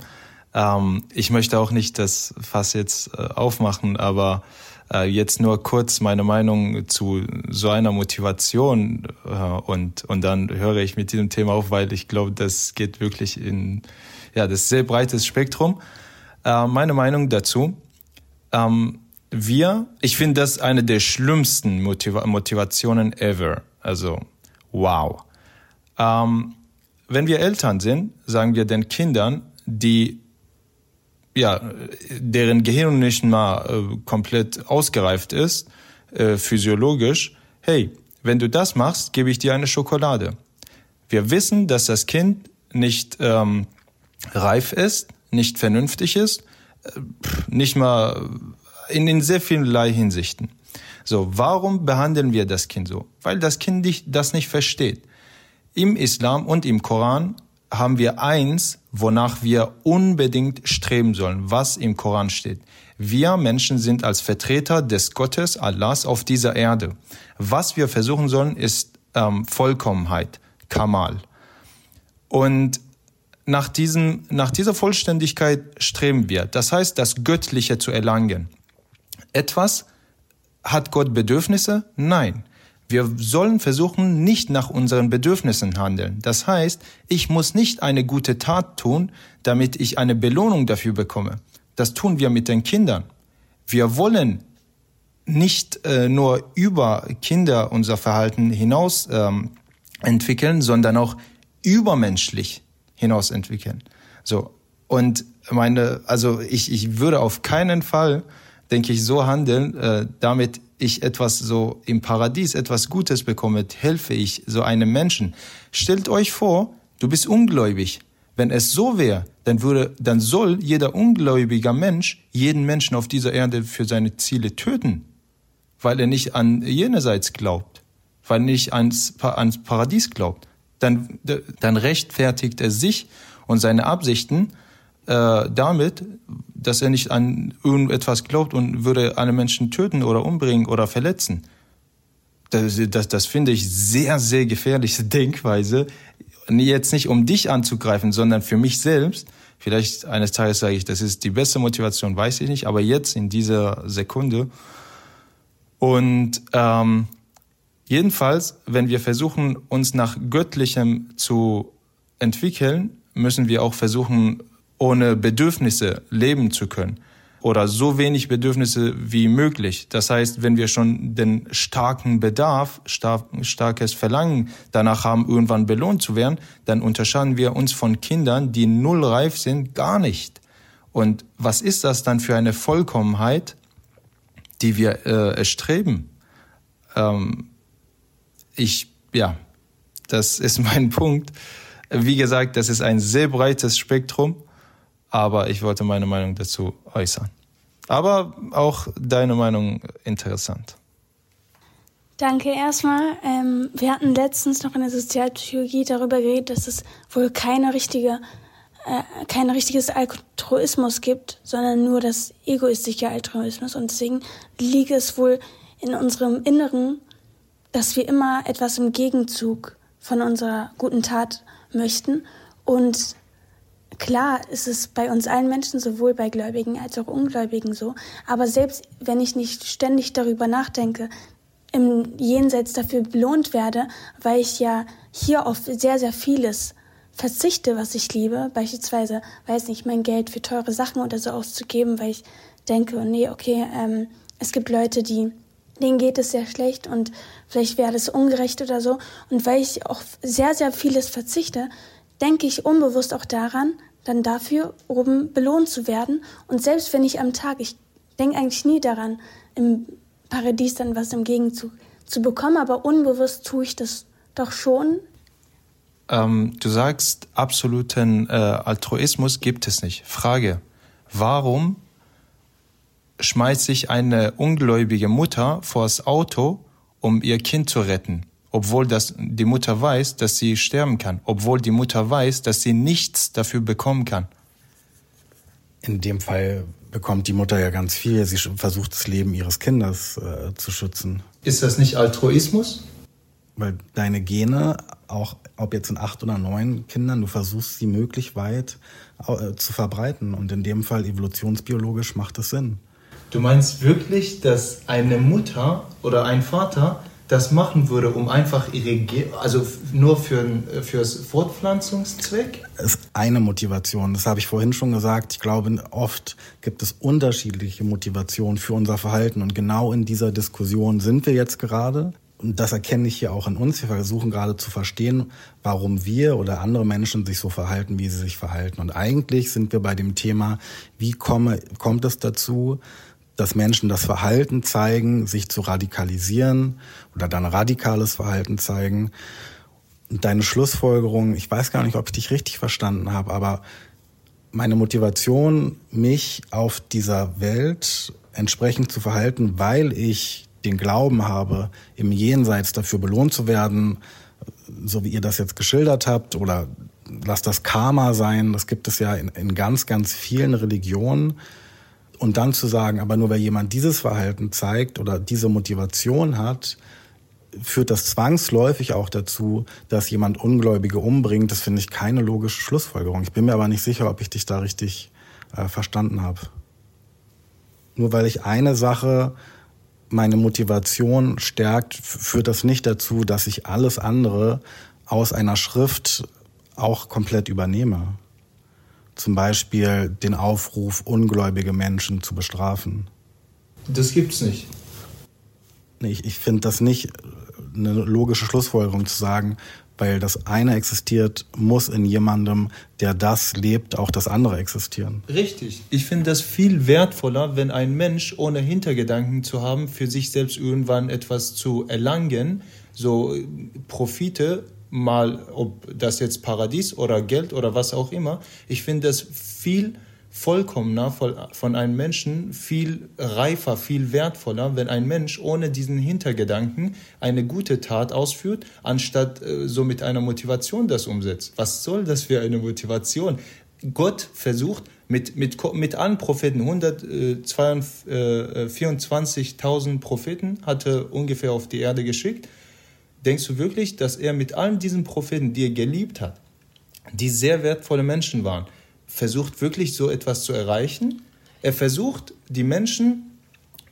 Ähm, ich möchte auch nicht das Fass jetzt äh, aufmachen, aber äh, jetzt nur kurz meine Meinung zu so einer Motivation äh, und, und dann höre ich mit diesem Thema auf, weil ich glaube, das geht wirklich in, ja, das sehr breites Spektrum. Äh, meine Meinung dazu, ähm, wir, ich finde das eine der schlimmsten Motiva Motivationen ever. Also, wow. Ähm, wenn wir Eltern sind, sagen wir den Kindern, die ja, deren Gehirn nicht mal äh, komplett ausgereift ist, äh, physiologisch, hey, wenn du das machst, gebe ich dir eine Schokolade. Wir wissen, dass das Kind nicht ähm, reif ist, nicht vernünftig ist, äh, nicht mal in, in sehr vielerlei Hinsichten. So, warum behandeln wir das Kind so? Weil das Kind das nicht versteht. Im Islam und im Koran haben wir eins, wonach wir unbedingt streben sollen, was im Koran steht. Wir Menschen sind als Vertreter des Gottes, Allahs auf dieser Erde. Was wir versuchen sollen, ist ähm, Vollkommenheit, Kamal. Und nach, diesem, nach dieser Vollständigkeit streben wir. Das heißt, das Göttliche zu erlangen. Etwas hat Gott Bedürfnisse? Nein. Wir sollen versuchen, nicht nach unseren Bedürfnissen handeln. Das heißt, ich muss nicht eine gute Tat tun, damit ich eine Belohnung dafür bekomme. Das tun wir mit den Kindern. Wir wollen nicht äh, nur über Kinder unser Verhalten hinaus ähm, entwickeln, sondern auch übermenschlich hinaus entwickeln. So. Und meine, also ich, ich würde auf keinen Fall, denke ich, so handeln, äh, damit ich etwas so im Paradies, etwas Gutes bekomme, helfe ich so einem Menschen. Stellt euch vor, du bist ungläubig. Wenn es so wäre, dann würde, dann soll jeder ungläubiger Mensch jeden Menschen auf dieser Erde für seine Ziele töten weil er nicht an jenerseits glaubt, weil er nicht ans, ans Paradies glaubt, dann, dann rechtfertigt er sich und seine Absichten äh, damit, dass er nicht an irgendetwas glaubt und würde alle Menschen töten oder umbringen oder verletzen. Das, das, das finde ich sehr, sehr gefährliche Denkweise. Jetzt nicht um dich anzugreifen, sondern für mich selbst. Vielleicht eines Tages sage ich, das ist die beste Motivation, weiß ich nicht. Aber jetzt in dieser Sekunde und ähm, jedenfalls, wenn wir versuchen, uns nach Göttlichem zu entwickeln, müssen wir auch versuchen, ohne Bedürfnisse leben zu können oder so wenig Bedürfnisse wie möglich. Das heißt, wenn wir schon den starken Bedarf, star starkes Verlangen danach haben, irgendwann belohnt zu werden, dann unterscheiden wir uns von Kindern, die null reif sind, gar nicht. Und was ist das dann für eine Vollkommenheit, die wir äh, erstreben. Ähm, ich, ja, das ist mein Punkt. Wie gesagt, das ist ein sehr breites Spektrum, aber ich wollte meine Meinung dazu äußern. Aber auch deine Meinung interessant. Danke erstmal. Ähm, wir hatten letztens noch in der Sozialpsychologie darüber geredet, dass es wohl keine richtige äh, kein richtiges Altruismus gibt, sondern nur das egoistische Altruismus. Und deswegen liegt es wohl in unserem Inneren, dass wir immer etwas im Gegenzug von unserer guten Tat möchten. Und klar ist es bei uns allen Menschen, sowohl bei Gläubigen als auch Ungläubigen so. Aber selbst wenn ich nicht ständig darüber nachdenke, im Jenseits dafür belohnt werde, weil ich ja hier auf sehr, sehr vieles verzichte, was ich liebe, beispielsweise, weiß nicht, mein Geld für teure Sachen oder so auszugeben, weil ich denke, nee, okay, ähm, es gibt Leute, die denen geht es sehr schlecht und vielleicht wäre das ungerecht oder so. Und weil ich auch sehr, sehr vieles verzichte, denke ich unbewusst auch daran, dann dafür oben belohnt zu werden. Und selbst wenn ich am Tag, ich denke eigentlich nie daran, im Paradies dann was im Gegenzug zu bekommen, aber unbewusst tue ich das doch schon, ähm, du sagst, absoluten äh, Altruismus gibt es nicht. Frage, warum schmeißt sich eine ungläubige Mutter vors Auto, um ihr Kind zu retten? Obwohl das, die Mutter weiß, dass sie sterben kann. Obwohl die Mutter weiß, dass sie nichts dafür bekommen kann. In dem Fall bekommt die Mutter ja ganz viel. Sie versucht das Leben ihres Kindes äh, zu schützen. Ist das nicht Altruismus? Weil deine Gene auch ob jetzt in acht oder neun Kindern, du versuchst sie möglichst weit äh, zu verbreiten. Und in dem Fall evolutionsbiologisch macht es Sinn. Du meinst wirklich, dass eine Mutter oder ein Vater das machen würde, um einfach ihre, Ge also nur für fürs Fortpflanzungszweck? Das ist eine Motivation. Das habe ich vorhin schon gesagt. Ich glaube, oft gibt es unterschiedliche Motivationen für unser Verhalten und genau in dieser Diskussion sind wir jetzt gerade und das erkenne ich hier auch in uns. Wir versuchen gerade zu verstehen, warum wir oder andere Menschen sich so verhalten, wie sie sich verhalten. Und eigentlich sind wir bei dem Thema, wie komme, kommt es dazu, dass Menschen das Verhalten zeigen, sich zu radikalisieren oder dann radikales Verhalten zeigen. Und deine Schlussfolgerung, ich weiß gar nicht, ob ich dich richtig verstanden habe, aber meine Motivation, mich auf dieser Welt entsprechend zu verhalten, weil ich den Glauben habe, im Jenseits dafür belohnt zu werden, so wie ihr das jetzt geschildert habt, oder lasst das Karma sein, das gibt es ja in, in ganz, ganz vielen Religionen. Und dann zu sagen, aber nur weil jemand dieses Verhalten zeigt oder diese Motivation hat, führt das zwangsläufig auch dazu, dass jemand Ungläubige umbringt. Das finde ich keine logische Schlussfolgerung. Ich bin mir aber nicht sicher, ob ich dich da richtig äh, verstanden habe. Nur weil ich eine Sache meine Motivation stärkt, führt das nicht dazu, dass ich alles andere aus einer Schrift auch komplett übernehme. Zum Beispiel den Aufruf, ungläubige Menschen zu bestrafen. Das gibt's nicht. Ich, ich finde das nicht eine logische Schlussfolgerung zu sagen, weil das eine existiert, muss in jemandem, der das lebt, auch das andere existieren. Richtig. Ich finde das viel wertvoller, wenn ein Mensch ohne Hintergedanken zu haben, für sich selbst irgendwann etwas zu erlangen, so Profite, mal ob das jetzt Paradies oder Geld oder was auch immer. Ich finde das viel vollkommener von einem Menschen, viel reifer, viel wertvoller, wenn ein Mensch ohne diesen Hintergedanken eine gute Tat ausführt, anstatt äh, so mit einer Motivation das umsetzt. Was soll das für eine Motivation? Gott versucht mit, mit, mit allen Propheten, 124.000 äh, Propheten hatte ungefähr auf die Erde geschickt. Denkst du wirklich, dass er mit allen diesen Propheten, die er geliebt hat, die sehr wertvolle Menschen waren, versucht wirklich so etwas zu erreichen. Er versucht, die Menschen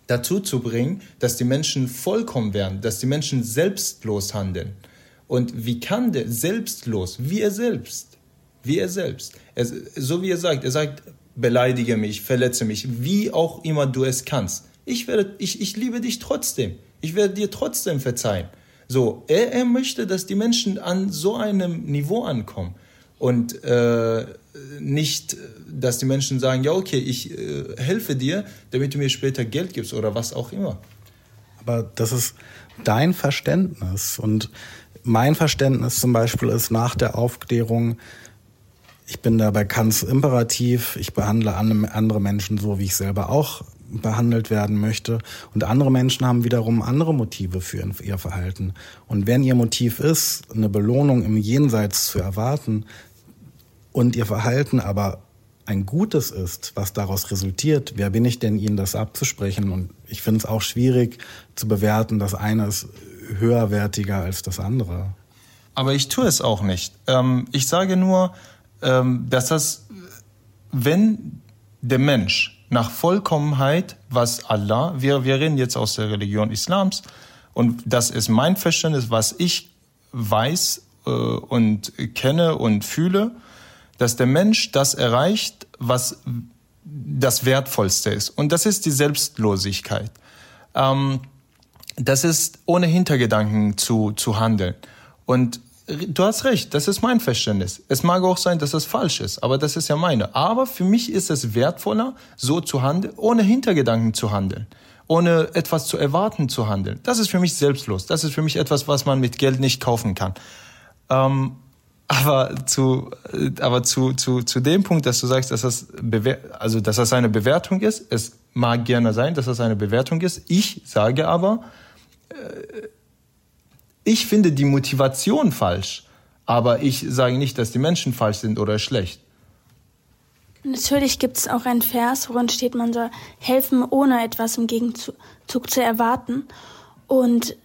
dazu zu bringen, dass die Menschen vollkommen werden, dass die Menschen selbstlos handeln. Und wie kann der selbstlos, wie er selbst, wie er selbst, er, so wie er sagt, er sagt, beleidige mich, verletze mich, wie auch immer du es kannst. Ich, werde, ich, ich liebe dich trotzdem. Ich werde dir trotzdem verzeihen. So, er, er möchte, dass die Menschen an so einem Niveau ankommen und äh, nicht, dass die Menschen sagen, ja okay, ich äh, helfe dir, damit du mir später Geld gibst oder was auch immer. Aber das ist dein Verständnis und mein Verständnis zum Beispiel ist nach der Aufklärung, ich bin da bei Kants Imperativ, ich behandle andere Menschen so, wie ich selber auch behandelt werden möchte. Und andere Menschen haben wiederum andere Motive für ihr Verhalten. Und wenn ihr Motiv ist, eine Belohnung im Jenseits zu erwarten, und ihr Verhalten aber ein gutes ist, was daraus resultiert, wer bin ich denn, ihnen das abzusprechen? Und ich finde es auch schwierig zu bewerten, das eine ist höherwertiger als das andere. Aber ich tue es auch nicht. Ähm, ich sage nur, ähm, dass das, wenn der Mensch nach Vollkommenheit, was Allah, wir, wir reden jetzt aus der Religion Islams, und das ist mein Verständnis, was ich weiß äh, und kenne und fühle, dass der Mensch das erreicht, was das Wertvollste ist. Und das ist die Selbstlosigkeit. Ähm, das ist ohne Hintergedanken zu, zu handeln. Und du hast recht, das ist mein Verständnis. Es mag auch sein, dass es falsch ist, aber das ist ja meine. Aber für mich ist es wertvoller, so zu handeln, ohne Hintergedanken zu handeln ohne etwas zu erwarten zu handeln. Das ist für mich selbstlos. Das ist für mich etwas, was man mit Geld nicht kaufen kann. Ähm, aber zu, aber zu, zu, zu dem Punkt, dass du sagst, dass das, also, dass das eine Bewertung ist, es mag gerne sein, dass das eine Bewertung ist. Ich sage aber, äh, ich finde die Motivation falsch, aber ich sage nicht, dass die Menschen falsch sind oder schlecht. Natürlich gibt es auch einen Vers, worin steht, man soll helfen, ohne etwas im Gegenzug zu erwarten. Und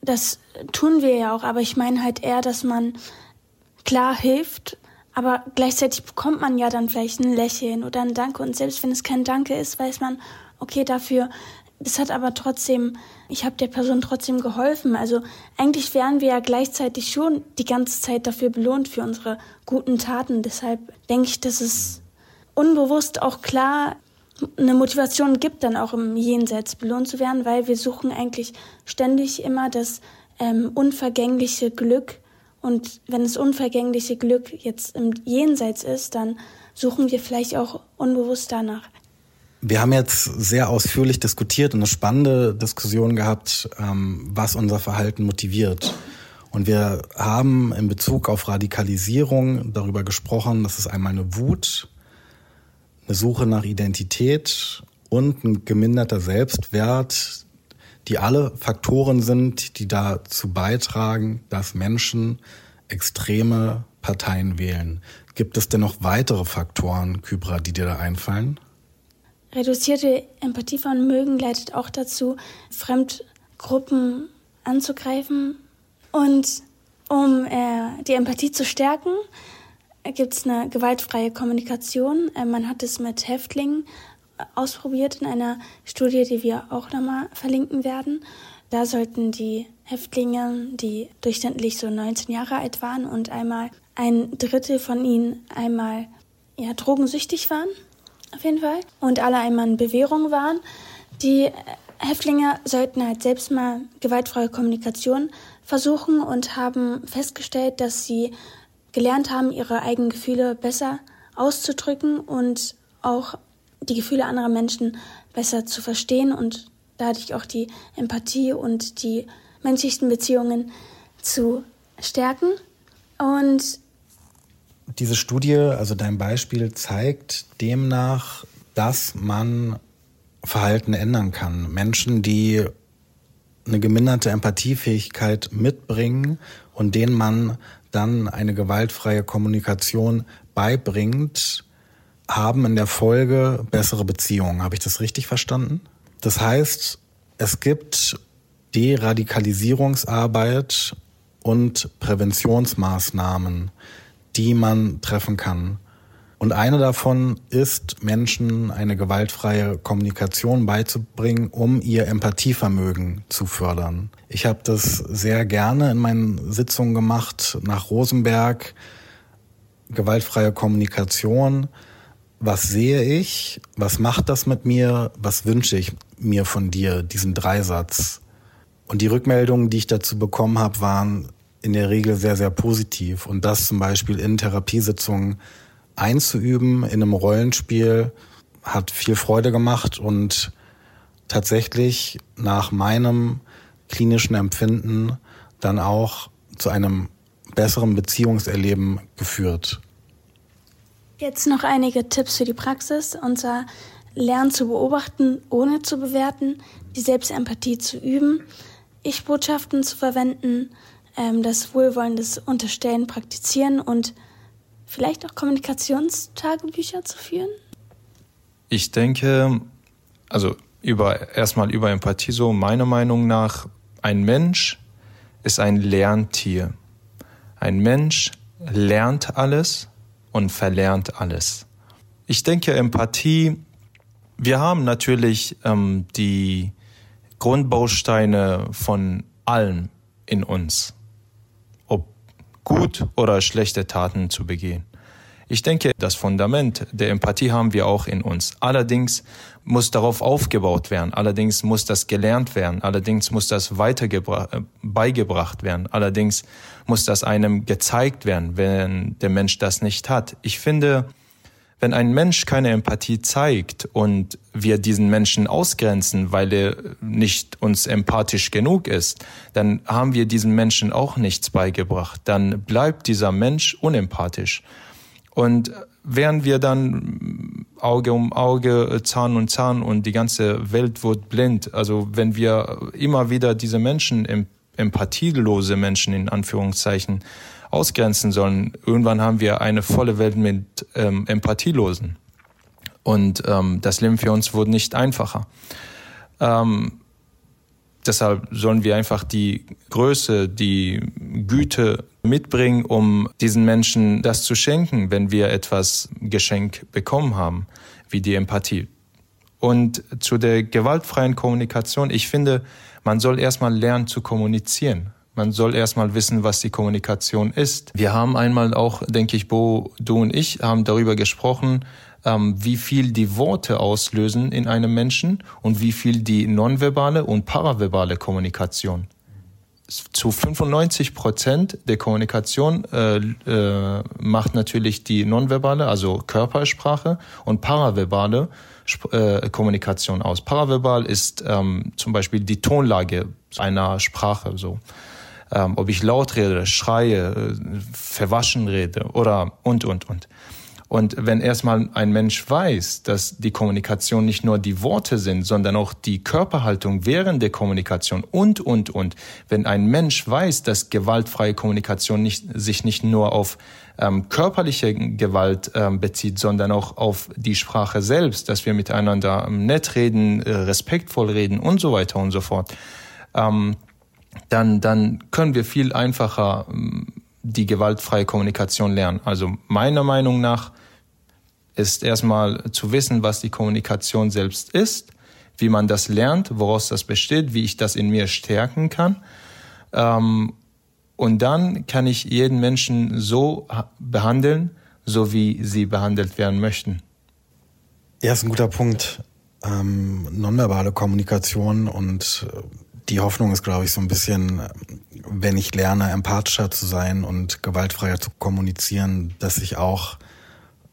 das tun wir ja auch, aber ich meine halt eher, dass man klar hilft, aber gleichzeitig bekommt man ja dann vielleicht ein Lächeln oder ein Danke. Und selbst wenn es kein Danke ist, weiß man, okay, dafür, das hat aber trotzdem, ich habe der Person trotzdem geholfen. Also eigentlich wären wir ja gleichzeitig schon die ganze Zeit dafür belohnt für unsere guten Taten. Deshalb denke ich, dass es unbewusst auch klar eine Motivation gibt, dann auch im Jenseits belohnt zu werden, weil wir suchen eigentlich ständig immer das ähm, unvergängliche Glück und wenn das unvergängliche Glück jetzt im Jenseits ist, dann suchen wir vielleicht auch unbewusst danach. Wir haben jetzt sehr ausführlich diskutiert und eine spannende Diskussion gehabt, ähm, was unser Verhalten motiviert. Und wir haben in Bezug auf Radikalisierung darüber gesprochen, dass es einmal eine Wut, eine Suche nach Identität und ein geminderter Selbstwert, die alle Faktoren sind, die dazu beitragen, dass Menschen extreme Parteien wählen. Gibt es denn noch weitere Faktoren, Kybra, die dir da einfallen? Reduzierte Empathievermögen leitet auch dazu, Fremdgruppen anzugreifen. Und um äh, die Empathie zu stärken, gibt es eine gewaltfreie Kommunikation. Äh, man hat es mit Häftlingen ausprobiert in einer Studie, die wir auch nochmal verlinken werden. Da sollten die Häftlinge, die durchschnittlich so 19 Jahre alt waren und einmal ein Drittel von ihnen einmal ja, drogensüchtig waren, auf jeden Fall, und alle einmal in Bewährung waren. Die Häftlinge sollten halt selbst mal gewaltfreie Kommunikation versuchen und haben festgestellt, dass sie gelernt haben, ihre eigenen Gefühle besser auszudrücken und auch die Gefühle anderer Menschen besser zu verstehen und dadurch auch die Empathie und die menschlichen Beziehungen zu stärken. Und diese Studie, also dein Beispiel, zeigt demnach, dass man Verhalten ändern kann. Menschen, die eine geminderte Empathiefähigkeit mitbringen und denen man dann eine gewaltfreie Kommunikation beibringt, haben in der Folge bessere Beziehungen. Habe ich das richtig verstanden? Das heißt, es gibt Deradikalisierungsarbeit und Präventionsmaßnahmen, die man treffen kann. Und eine davon ist, Menschen eine gewaltfreie Kommunikation beizubringen, um ihr Empathievermögen zu fördern. Ich habe das sehr gerne in meinen Sitzungen gemacht nach Rosenberg. Gewaltfreie Kommunikation. Was sehe ich? Was macht das mit mir? Was wünsche ich mir von dir? Diesen Dreisatz. Und die Rückmeldungen, die ich dazu bekommen habe, waren in der Regel sehr, sehr positiv. Und das zum Beispiel in Therapiesitzungen einzuüben in einem Rollenspiel hat viel Freude gemacht und tatsächlich nach meinem klinischen Empfinden dann auch zu einem besseren Beziehungserleben geführt. Jetzt noch einige Tipps für die Praxis. Und zwar lernen zu beobachten, ohne zu bewerten, die Selbstempathie zu üben, Ich-Botschaften zu verwenden, ähm, das wohlwollendes Unterstellen praktizieren und vielleicht auch Kommunikationstagebücher zu führen? Ich denke, also über, erstmal über Empathie so, meiner Meinung nach, ein Mensch ist ein Lerntier. Ein Mensch lernt alles und verlernt alles. Ich denke, Empathie, wir haben natürlich ähm, die Grundbausteine von allem in uns gut oder schlechte Taten zu begehen. Ich denke, das Fundament der Empathie haben wir auch in uns. Allerdings muss darauf aufgebaut werden. Allerdings muss das gelernt werden. Allerdings muss das weiter äh, beigebracht werden. Allerdings muss das einem gezeigt werden, wenn der Mensch das nicht hat. Ich finde, wenn ein Mensch keine Empathie zeigt und wir diesen Menschen ausgrenzen, weil er nicht uns empathisch genug ist, dann haben wir diesem Menschen auch nichts beigebracht. Dann bleibt dieser Mensch unempathisch. Und während wir dann Auge um Auge, Zahn um Zahn und die ganze Welt wird blind, also wenn wir immer wieder diese Menschen, empathielose Menschen in Anführungszeichen, ausgrenzen sollen. Irgendwann haben wir eine volle Welt mit ähm, Empathielosen. Und ähm, das Leben für uns wurde nicht einfacher. Ähm, deshalb sollen wir einfach die Größe, die Güte mitbringen, um diesen Menschen das zu schenken, wenn wir etwas Geschenk bekommen haben, wie die Empathie. Und zu der gewaltfreien Kommunikation, ich finde, man soll erstmal lernen zu kommunizieren. Man soll erstmal wissen, was die Kommunikation ist. Wir haben einmal auch, denke ich, Bo, du und ich haben darüber gesprochen, ähm, wie viel die Worte auslösen in einem Menschen und wie viel die nonverbale und paraverbale Kommunikation. Zu 95 Prozent der Kommunikation äh, äh, macht natürlich die nonverbale, also Körpersprache und paraverbale äh, Kommunikation aus. Paraverbal ist ähm, zum Beispiel die Tonlage einer Sprache so ähm, ob ich laut rede, schreie, äh, verwaschen rede oder und, und, und. Und wenn erstmal ein Mensch weiß, dass die Kommunikation nicht nur die Worte sind, sondern auch die Körperhaltung während der Kommunikation und, und, und. Wenn ein Mensch weiß, dass gewaltfreie Kommunikation nicht, sich nicht nur auf ähm, körperliche Gewalt ähm, bezieht, sondern auch auf die Sprache selbst, dass wir miteinander ähm, nett reden, äh, respektvoll reden und so weiter und so fort. Ähm, dann, dann können wir viel einfacher ähm, die gewaltfreie Kommunikation lernen. Also meiner Meinung nach ist erstmal zu wissen, was die Kommunikation selbst ist, wie man das lernt, woraus das besteht, wie ich das in mir stärken kann. Ähm, und dann kann ich jeden Menschen so behandeln, so wie sie behandelt werden möchten. Ja, ist ein guter Punkt. Ähm, nonverbale Kommunikation und äh, die Hoffnung ist, glaube ich, so ein bisschen, wenn ich lerne, empathischer zu sein und gewaltfreier zu kommunizieren, dass ich auch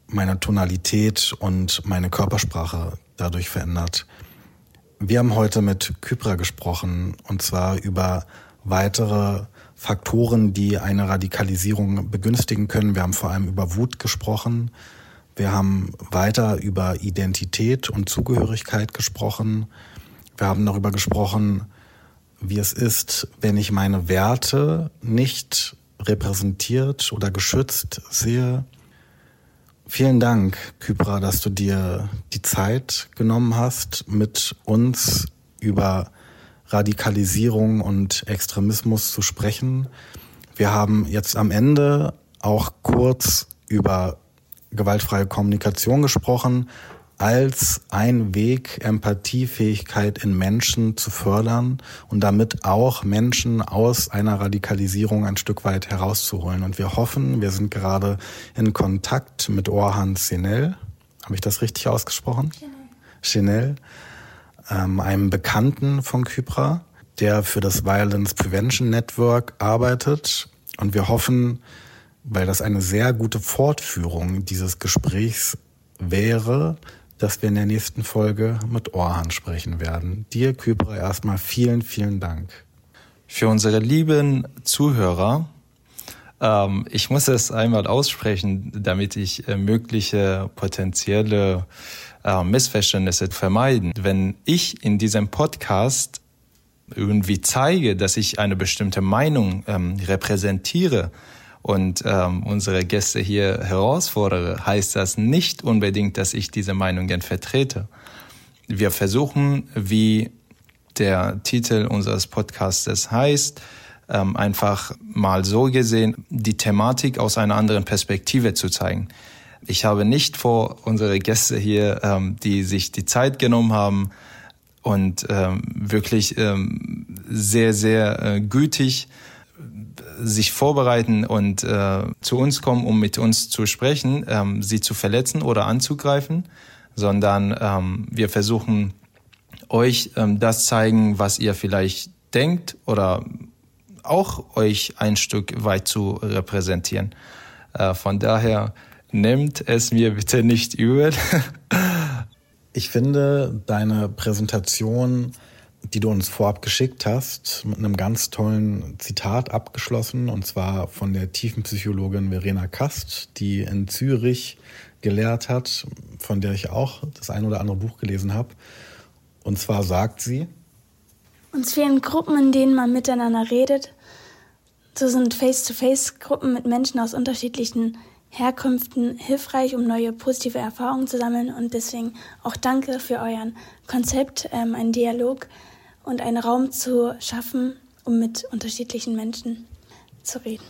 meine Tonalität und meine Körpersprache dadurch verändert. Wir haben heute mit Kypra gesprochen und zwar über weitere Faktoren, die eine Radikalisierung begünstigen können. Wir haben vor allem über Wut gesprochen. Wir haben weiter über Identität und Zugehörigkeit gesprochen. Wir haben darüber gesprochen, wie es ist, wenn ich meine Werte nicht repräsentiert oder geschützt sehe. Vielen Dank, Kypra, dass du dir die Zeit genommen hast, mit uns über Radikalisierung und Extremismus zu sprechen. Wir haben jetzt am Ende auch kurz über gewaltfreie Kommunikation gesprochen, als ein Weg, Empathiefähigkeit in Menschen zu fördern und damit auch Menschen aus einer Radikalisierung ein Stück weit herauszuholen. Und wir hoffen, wir sind gerade in Kontakt mit Orhan Senel. Habe ich das richtig ausgesprochen? Chanel. Ähm, einem Bekannten von Kypra, der für das Violence Prevention Network arbeitet. Und wir hoffen, weil das eine sehr gute Fortführung dieses Gesprächs wäre, dass wir in der nächsten Folge mit Orhan sprechen werden. Dir, Kypra, erstmal vielen, vielen Dank. Für unsere lieben Zuhörer, ähm, ich muss es einmal aussprechen, damit ich äh, mögliche potenzielle äh, Missverständnisse vermeiden. Wenn ich in diesem Podcast irgendwie zeige, dass ich eine bestimmte Meinung ähm, repräsentiere, und ähm, unsere Gäste hier herausfordere, heißt das nicht unbedingt, dass ich diese Meinungen vertrete. Wir versuchen, wie der Titel unseres Podcastes heißt, ähm, einfach mal so gesehen, die Thematik aus einer anderen Perspektive zu zeigen. Ich habe nicht vor, unsere Gäste hier, ähm, die sich die Zeit genommen haben und ähm, wirklich ähm, sehr, sehr äh, gütig sich vorbereiten und äh, zu uns kommen, um mit uns zu sprechen, ähm, sie zu verletzen oder anzugreifen, sondern ähm, wir versuchen euch ähm, das zeigen, was ihr vielleicht denkt oder auch euch ein Stück weit zu repräsentieren. Äh, von daher nehmt es mir bitte nicht übel. ich finde deine Präsentation die du uns vorab geschickt hast, mit einem ganz tollen Zitat abgeschlossen, und zwar von der Tiefenpsychologin Verena Kast, die in Zürich gelehrt hat, von der ich auch das ein oder andere Buch gelesen habe. Und zwar sagt sie, uns fehlen Gruppen, in denen man miteinander redet. So sind Face-to-Face-Gruppen mit Menschen aus unterschiedlichen Herkünften hilfreich, um neue positive Erfahrungen zu sammeln. Und deswegen auch danke für euren Konzept, ähm, einen Dialog und einen Raum zu schaffen, um mit unterschiedlichen Menschen zu reden.